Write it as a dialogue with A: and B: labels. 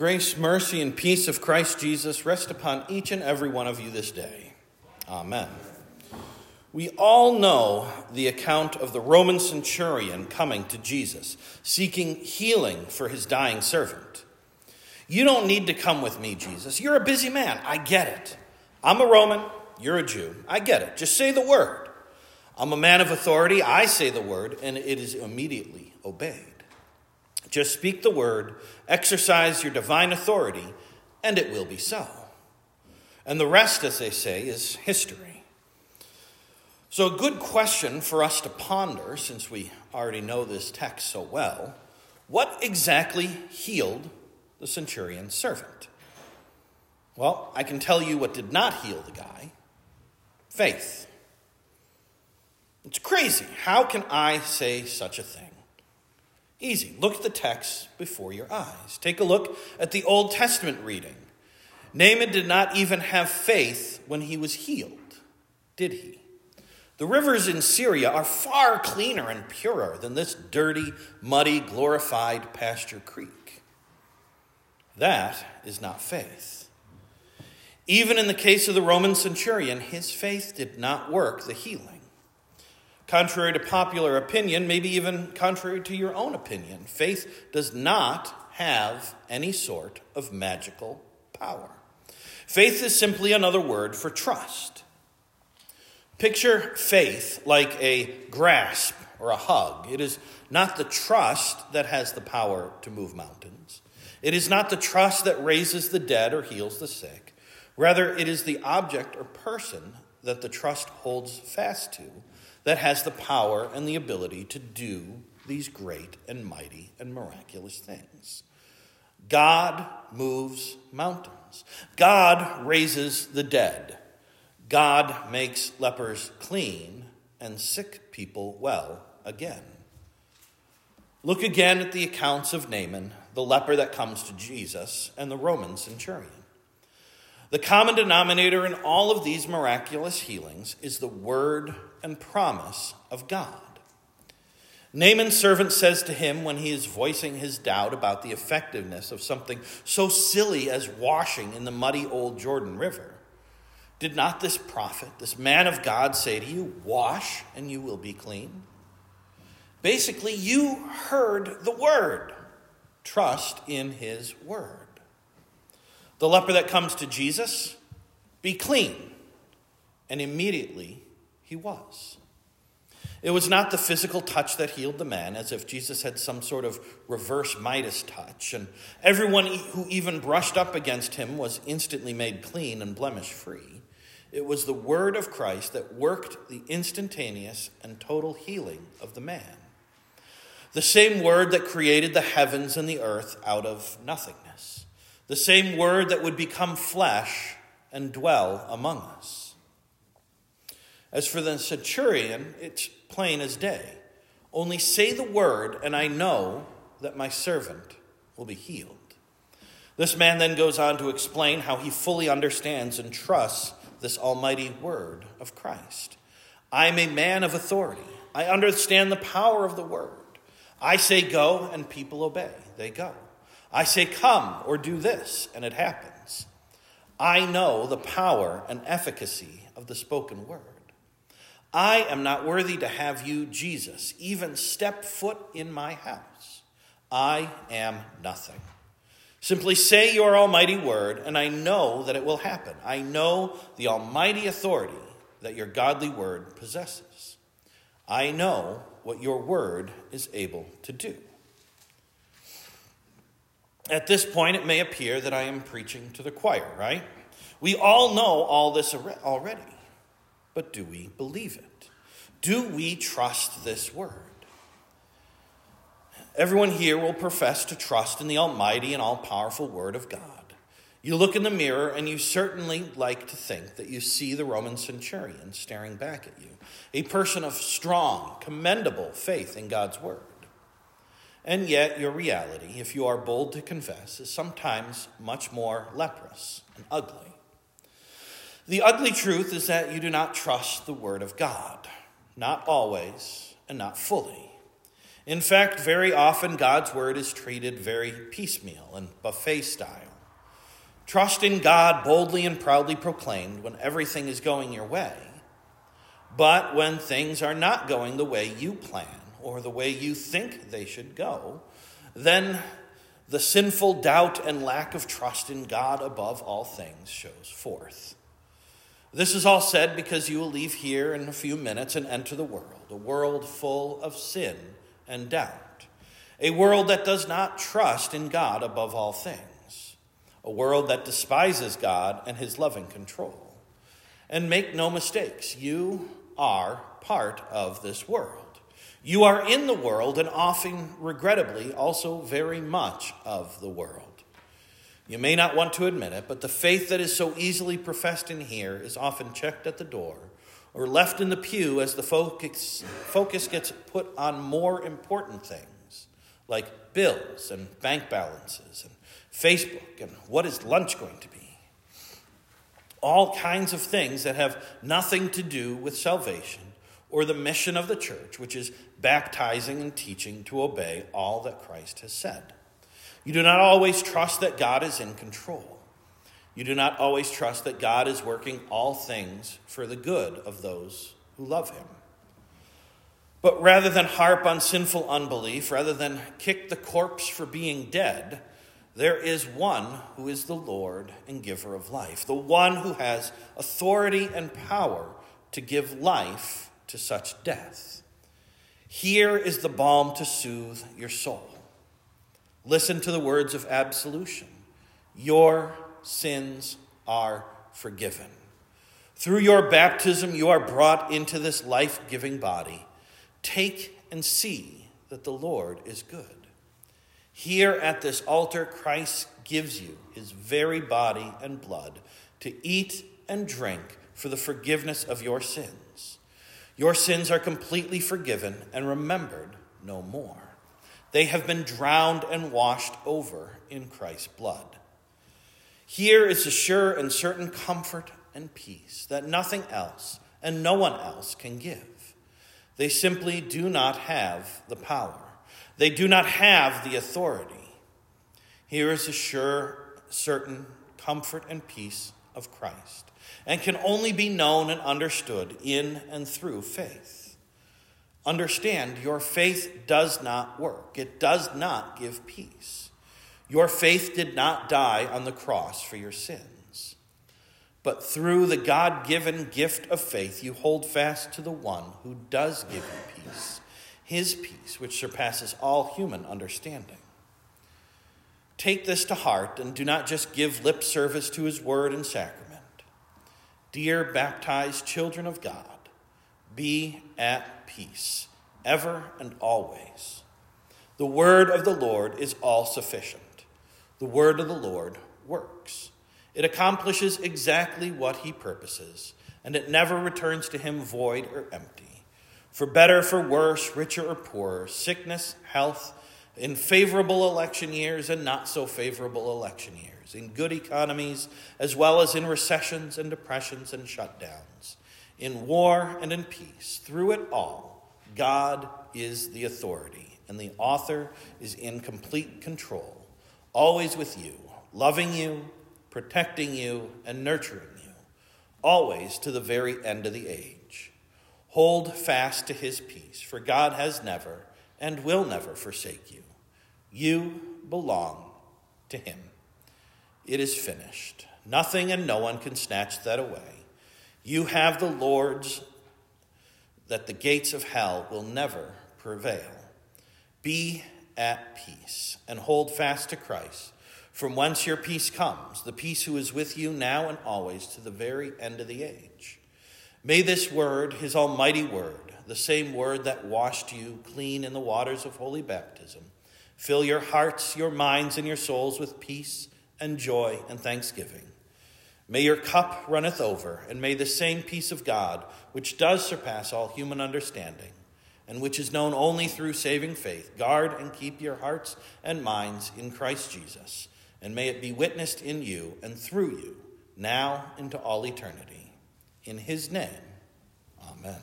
A: Grace, mercy, and peace of Christ Jesus rest upon each and every one of you this day. Amen. We all know the account of the Roman centurion coming to Jesus, seeking healing for his dying servant. You don't need to come with me, Jesus. You're a busy man. I get it. I'm a Roman. You're a Jew. I get it. Just say the word. I'm a man of authority. I say the word, and it is immediately obeyed. Just speak the word, exercise your divine authority, and it will be so. And the rest, as they say, is history. So, a good question for us to ponder, since we already know this text so well what exactly healed the centurion's servant? Well, I can tell you what did not heal the guy faith. It's crazy. How can I say such a thing? Easy. Look at the text before your eyes. Take a look at the Old Testament reading. Naaman did not even have faith when he was healed, did he? The rivers in Syria are far cleaner and purer than this dirty, muddy, glorified pasture creek. That is not faith. Even in the case of the Roman centurion, his faith did not work the healing. Contrary to popular opinion, maybe even contrary to your own opinion, faith does not have any sort of magical power. Faith is simply another word for trust. Picture faith like a grasp or a hug. It is not the trust that has the power to move mountains. It is not the trust that raises the dead or heals the sick. Rather, it is the object or person that the trust holds fast to that has the power and the ability to do these great and mighty and miraculous things. God moves mountains. God raises the dead. God makes lepers clean and sick people well again. Look again at the accounts of Naaman, the leper that comes to Jesus, and the Roman centurion. The common denominator in all of these miraculous healings is the word and promise of God. Naaman's servant says to him when he is voicing his doubt about the effectiveness of something so silly as washing in the muddy old Jordan River Did not this prophet, this man of God, say to you, Wash and you will be clean? Basically, you heard the word. Trust in his word. The leper that comes to Jesus, be clean. And immediately he was. It was not the physical touch that healed the man, as if Jesus had some sort of reverse Midas touch, and everyone who even brushed up against him was instantly made clean and blemish free. It was the word of Christ that worked the instantaneous and total healing of the man. The same word that created the heavens and the earth out of nothingness. The same word that would become flesh and dwell among us. As for the centurion, it's plain as day. Only say the word, and I know that my servant will be healed. This man then goes on to explain how he fully understands and trusts this almighty word of Christ. I am a man of authority. I understand the power of the word. I say go, and people obey. They go. I say come or do this, and it happens. I know the power and efficacy of the spoken word. I am not worthy to have you, Jesus, even step foot in my house. I am nothing. Simply say your almighty word, and I know that it will happen. I know the almighty authority that your godly word possesses. I know what your word is able to do. At this point, it may appear that I am preaching to the choir, right? We all know all this already. But do we believe it? Do we trust this word? Everyone here will profess to trust in the almighty and all powerful word of God. You look in the mirror and you certainly like to think that you see the Roman centurion staring back at you, a person of strong, commendable faith in God's word. And yet, your reality, if you are bold to confess, is sometimes much more leprous and ugly. The ugly truth is that you do not trust the Word of God, not always and not fully. In fact, very often God's word is treated very piecemeal and buffet style. Trust in God boldly and proudly proclaimed when everything is going your way. But when things are not going the way you plan or the way you think they should go, then the sinful doubt and lack of trust in God above all things shows forth. This is all said because you will leave here in a few minutes and enter the world, a world full of sin and doubt, a world that does not trust in God above all things, a world that despises God and his loving control. And make no mistakes, you are part of this world. You are in the world and often, regrettably, also very much of the world. You may not want to admit it, but the faith that is so easily professed in here is often checked at the door or left in the pew as the focus, focus gets put on more important things like bills and bank balances and Facebook and what is lunch going to be. All kinds of things that have nothing to do with salvation or the mission of the church, which is baptizing and teaching to obey all that Christ has said. You do not always trust that God is in control. You do not always trust that God is working all things for the good of those who love him. But rather than harp on sinful unbelief, rather than kick the corpse for being dead, there is one who is the Lord and giver of life, the one who has authority and power to give life to such death. Here is the balm to soothe your soul. Listen to the words of absolution. Your sins are forgiven. Through your baptism, you are brought into this life giving body. Take and see that the Lord is good. Here at this altar, Christ gives you his very body and blood to eat and drink for the forgiveness of your sins. Your sins are completely forgiven and remembered no more. They have been drowned and washed over in Christ's blood. Here is a sure and certain comfort and peace that nothing else and no one else can give. They simply do not have the power, they do not have the authority. Here is a sure, certain comfort and peace of Christ, and can only be known and understood in and through faith. Understand, your faith does not work, it does not give peace. Your faith did not die on the cross for your sins. But through the God given gift of faith, you hold fast to the one who does give you peace, his peace, which surpasses all human understanding. Take this to heart and do not just give lip service to his word and sacrament. Dear baptized children of God, be at peace, ever and always. The word of the Lord is all sufficient. The word of the Lord works. It accomplishes exactly what he purposes, and it never returns to him void or empty. For better, for worse, richer or poorer, sickness, health, in favorable election years and not so favorable election years, in good economies as well as in recessions and depressions and shutdowns, in war and in peace, through it all, God is the authority, and the author is in complete control always with you, loving you, protecting you, and nurturing you, always to the very end of the age. Hold fast to his peace, for God has never and will never forsake you. You belong to him. It is finished. Nothing and no one can snatch that away. You have the Lord's, that the gates of hell will never prevail. Be at peace and hold fast to Christ, from whence your peace comes, the peace who is with you now and always to the very end of the age. May this word, his almighty word, the same word that washed you clean in the waters of holy baptism, fill your hearts, your minds, and your souls with peace and joy and thanksgiving. May your cup runneth over, and may the same peace of God, which does surpass all human understanding, and which is known only through saving faith. Guard and keep your hearts and minds in Christ Jesus, and may it be witnessed in you and through you, now into all eternity. In his name, amen.